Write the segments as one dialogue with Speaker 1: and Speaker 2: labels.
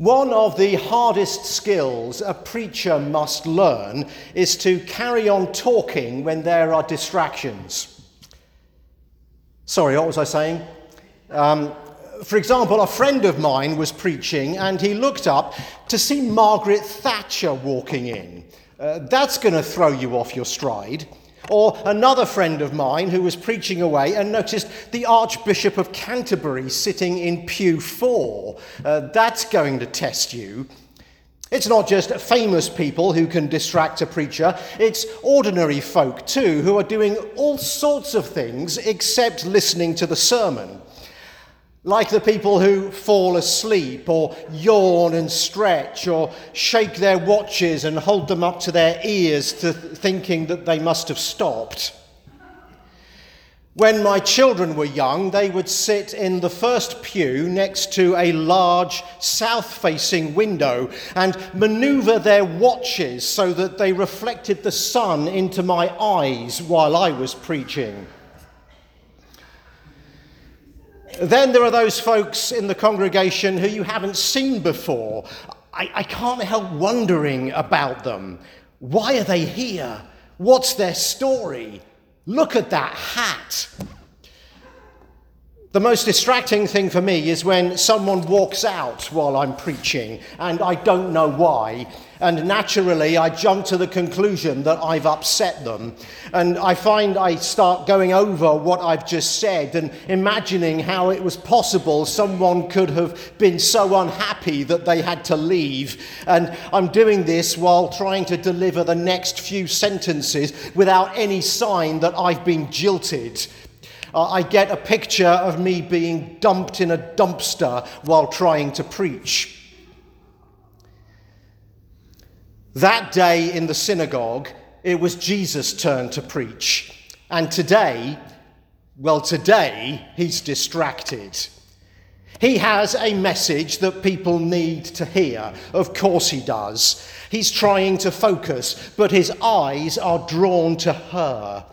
Speaker 1: One of the hardest skills a preacher must learn is to carry on talking when there are distractions. Sorry, what was I saying? Um, for example, a friend of mine was preaching and he looked up to see Margaret Thatcher walking in. Uh, that's going to throw you off your stride. Or another friend of mine who was preaching away and noticed the Archbishop of Canterbury sitting in pew four. Uh, that's going to test you. It's not just famous people who can distract a preacher, it's ordinary folk too who are doing all sorts of things except listening to the sermon. Like the people who fall asleep or yawn and stretch or shake their watches and hold them up to their ears to thinking that they must have stopped. When my children were young, they would sit in the first pew next to a large south facing window and maneuver their watches so that they reflected the sun into my eyes while I was preaching. Then there are those folks in the congregation who you haven't seen before. I, I can't help wondering about them. Why are they here? What's their story? Look at that hat. The most distracting thing for me is when someone walks out while I'm preaching and I don't know why. And naturally, I jump to the conclusion that I've upset them. And I find I start going over what I've just said and imagining how it was possible someone could have been so unhappy that they had to leave. And I'm doing this while trying to deliver the next few sentences without any sign that I've been jilted. Uh, I get a picture of me being dumped in a dumpster while trying to preach. That day in the synagogue, it was Jesus' turn to preach. And today, well, today, he's distracted. He has a message that people need to hear. Of course, he does. He's trying to focus, but his eyes are drawn to her.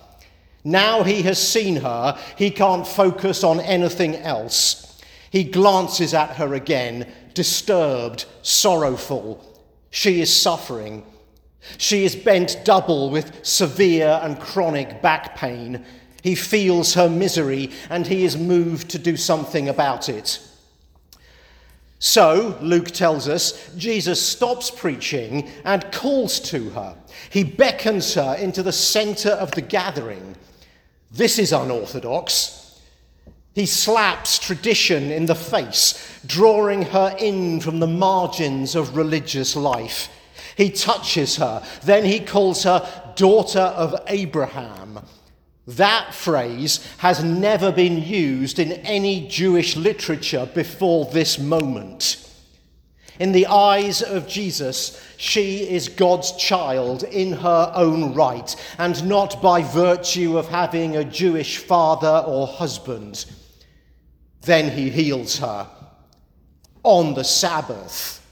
Speaker 1: Now he has seen her, he can't focus on anything else. He glances at her again, disturbed, sorrowful, she is suffering. She is bent double with severe and chronic back pain. He feels her misery and he is moved to do something about it. So, Luke tells us, Jesus stops preaching and calls to her. He beckons her into the center of the gathering. This is unorthodox. He slaps tradition in the face, drawing her in from the margins of religious life. He touches her, then he calls her daughter of Abraham. That phrase has never been used in any Jewish literature before this moment. In the eyes of Jesus, she is God's child in her own right, and not by virtue of having a Jewish father or husband. Then he heals her on the Sabbath.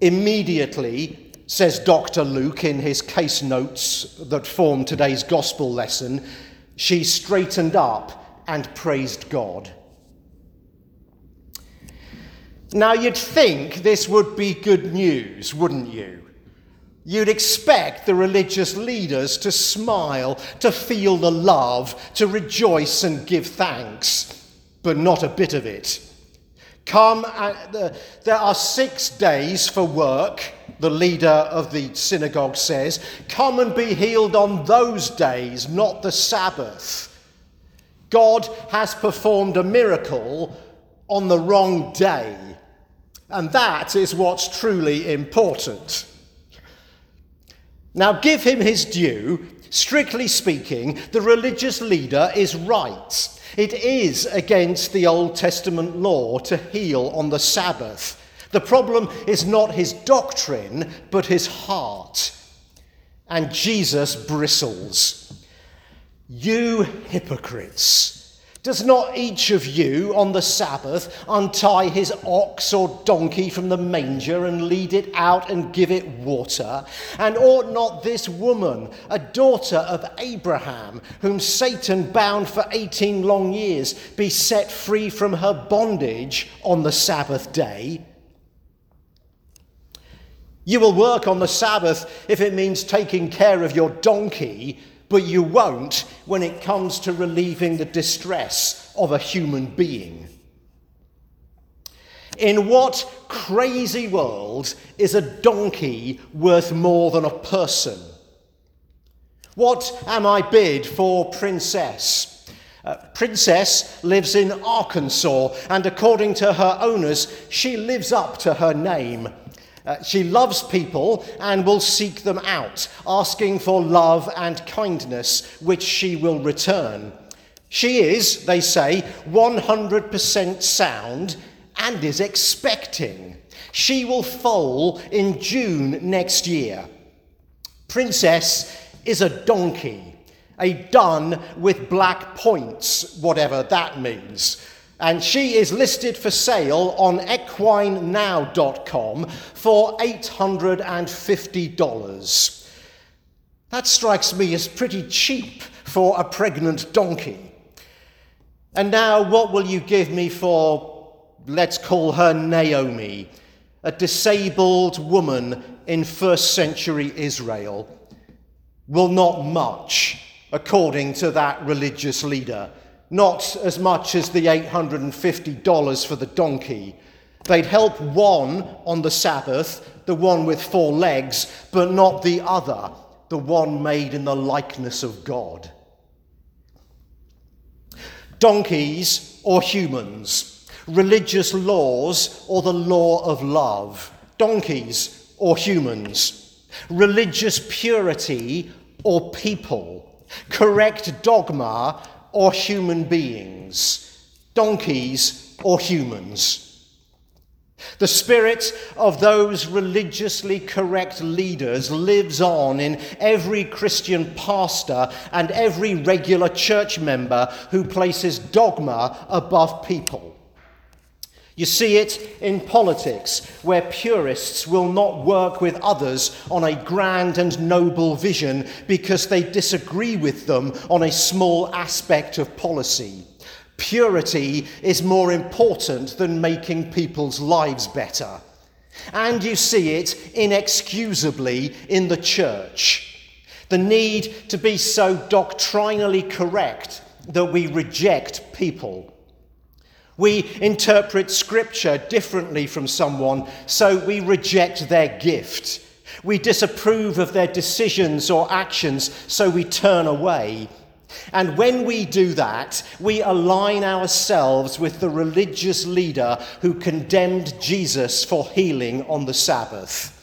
Speaker 1: Immediately, says Dr. Luke in his case notes that form today's gospel lesson, she straightened up and praised God. Now, you'd think this would be good news, wouldn't you? You'd expect the religious leaders to smile, to feel the love, to rejoice and give thanks but not a bit of it. Come, uh, there are six days for work, the leader of the synagogue says. Come and be healed on those days, not the Sabbath. God has performed a miracle on the wrong day. And that is what's truly important. Now, give him his due. Strictly speaking, the religious leader is right. It is against the Old Testament law to heal on the Sabbath. The problem is not his doctrine, but his heart. And Jesus bristles. You hypocrites! Does not each of you on the Sabbath untie his ox or donkey from the manger and lead it out and give it water? And ought not this woman, a daughter of Abraham, whom Satan bound for 18 long years, be set free from her bondage on the Sabbath day? You will work on the Sabbath if it means taking care of your donkey, but you won't when it comes to relieving the distress of a human being. In what crazy world is a donkey worth more than a person? What am I bid for Princess? Uh, Princess lives in Arkansas, and according to her owners, she lives up to her name. Uh, she loves people and will seek them out, asking for love and kindness, which she will return. She is, they say, 100% sound and is expecting. She will foal in June next year. Princess is a donkey, a dun with black points, whatever that means. And she is listed for sale on equinenow.com for $850. That strikes me as pretty cheap for a pregnant donkey. And now, what will you give me for, let's call her Naomi, a disabled woman in first century Israel? Well, not much, according to that religious leader. Not as much as the $850 for the donkey. They'd help one on the Sabbath, the one with four legs, but not the other, the one made in the likeness of God. Donkeys or humans, religious laws or the law of love, donkeys or humans religious purity or people, correct dogma or human beings, donkeys or humans. The spirit of those religiously correct leaders lives on in every Christian pastor and every regular church member who places dogma above people. You see it in politics, where purists will not work with others on a grand and noble vision because they disagree with them on a small aspect of policy. Purity is more important than making people's lives better. And you see it inexcusably in the church. The need to be so doctrinally correct that we reject people. We interpret Scripture differently from someone, so we reject their gift. We disapprove of their decisions or actions, so we turn away. And when we do that, we align ourselves with the religious leader who condemned Jesus for healing on the Sabbath.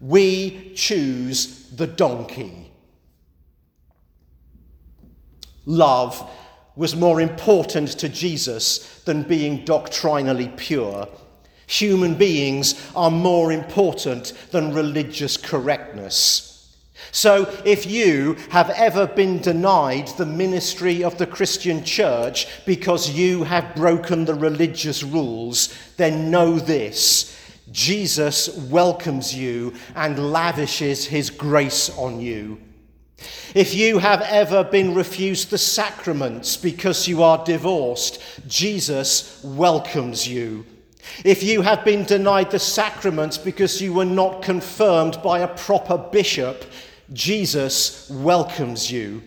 Speaker 1: We choose the donkey. Love was more important to Jesus than being doctrinally pure. Human beings are more important than religious correctness. So, if you have ever been denied the ministry of the Christian church because you have broken the religious rules, then know this Jesus welcomes you and lavishes his grace on you. If you have ever been refused the sacraments because you are divorced, Jesus welcomes you. If you have been denied the sacraments because you were not confirmed by a proper bishop, Jesus welcomes you.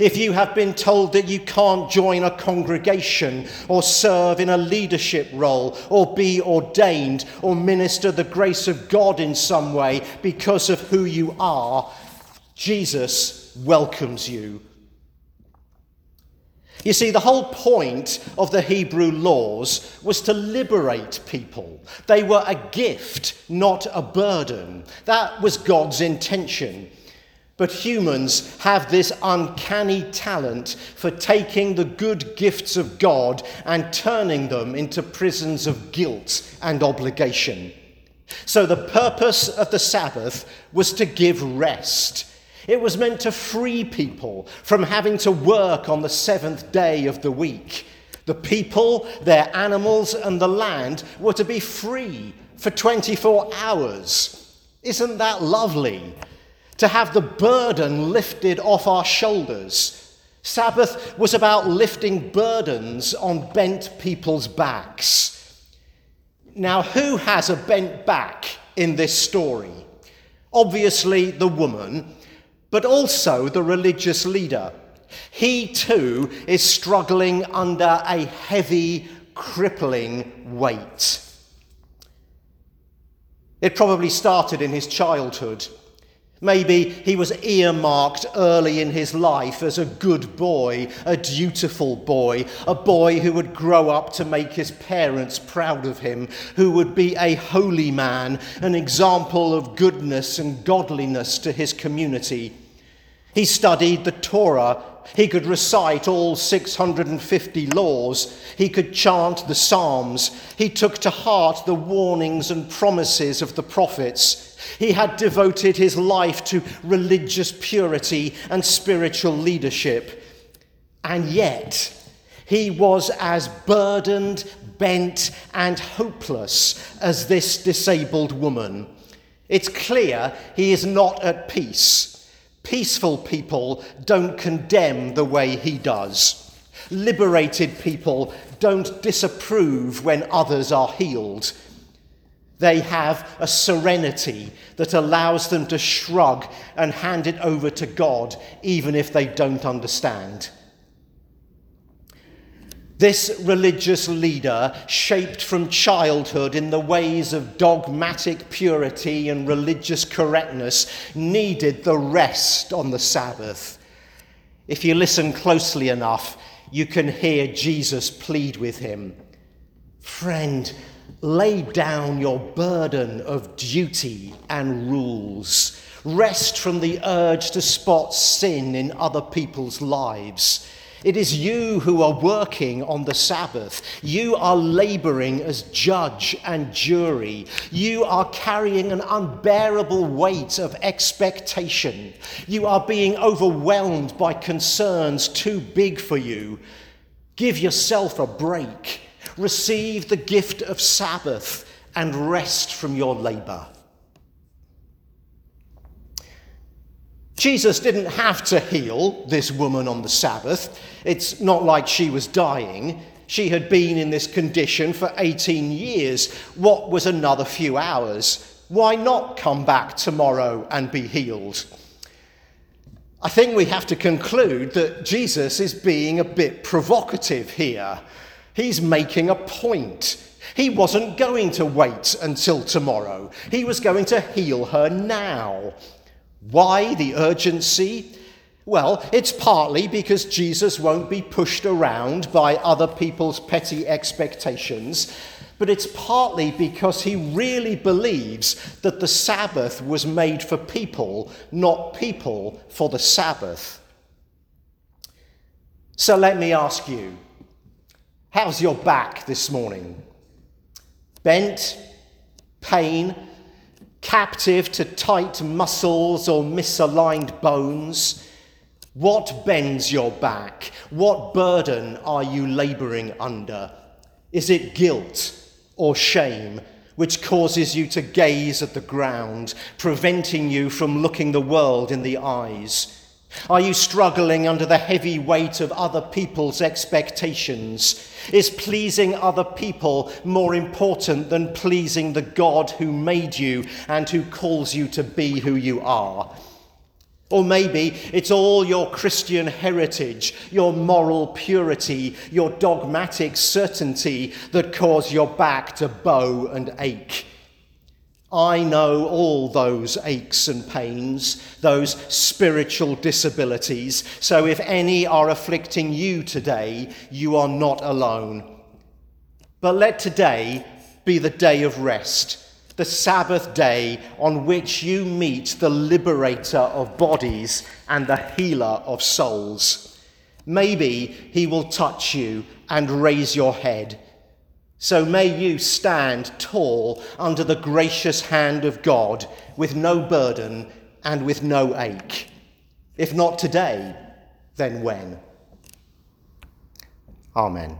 Speaker 1: If you have been told that you can't join a congregation or serve in a leadership role or be ordained or minister the grace of God in some way because of who you are, Jesus welcomes you. You see, the whole point of the Hebrew laws was to liberate people. They were a gift, not a burden. That was God's intention. But humans have this uncanny talent for taking the good gifts of God and turning them into prisons of guilt and obligation. So, the purpose of the Sabbath was to give rest it was meant to free people from having to work on the seventh day of the week. The people, their animals, and the land were to be free for 24 hours. Isn't that lovely? To have the burden lifted off our shoulders. Sabbath was about lifting burdens on bent people's backs. Now, who has a bent back in this story? Obviously, the woman, but also the religious leader. He too is struggling under a heavy, crippling weight. It probably started in his childhood. Maybe he was earmarked early in his life as a good boy, a dutiful boy, a boy who would grow up to make his parents proud of him, who would be a holy man, an example of goodness and godliness to his community. He studied the Torah. He could recite all 650 laws. He could chant the Psalms. He took to heart the warnings and promises of the prophets. He had devoted his life to religious purity and spiritual leadership. And yet, he was as burdened, bent, and hopeless as this disabled woman. It's clear he is not at peace. Peaceful people don't condemn the way he does. Liberated people don't disapprove when others are healed. They have a serenity that allows them to shrug and hand it over to God, even if they don't understand. This religious leader, shaped from childhood in the ways of dogmatic purity and religious correctness, needed the rest on the Sabbath. If you listen closely enough, you can hear Jesus plead with him Friend, Lay down your burden of duty and rules. Rest from the urge to spot sin in other people's lives. It is you who are working on the Sabbath. You are laboring as judge and jury. You are carrying an unbearable weight of expectation. You are being overwhelmed by concerns too big for you. Give yourself a break. Receive the gift of Sabbath and rest from your labor. Jesus didn't have to heal this woman on the Sabbath. It's not like she was dying. She had been in this condition for 18 years. What was another few hours? Why not come back tomorrow and be healed? I think we have to conclude that Jesus is being a bit provocative here. He's making a point. He wasn't going to wait until tomorrow, he was going to heal her now. Why the urgency? Well, it's partly because Jesus won't be pushed around by other people's petty expectations, but it's partly because he really believes that the Sabbath was made for people, not people for the Sabbath. So let me ask you How's your back this morning? Bent? Pain? Captive to tight muscles or misaligned bones? What bends your back? What burden are you labouring under? Is it guilt or shame which causes you to gaze at the ground, preventing you from looking the world in the eyes? Are you struggling under the heavy weight of other people's expectations? Is pleasing other people more important than pleasing the God who made you and who calls you to be who you are? Or maybe it's all your Christian heritage, your moral purity, your dogmatic certainty that cause your back to bow and ache. I know all those aches and pains, those spiritual disabilities. So if any are afflicting you today, you are not alone. But let today be the day of rest, the Sabbath day on which you meet the liberator of bodies and the healer of souls. Maybe he will touch you and raise your head so may you stand tall under the gracious hand of God with no burden and with no ache. If not today, then when? Amen.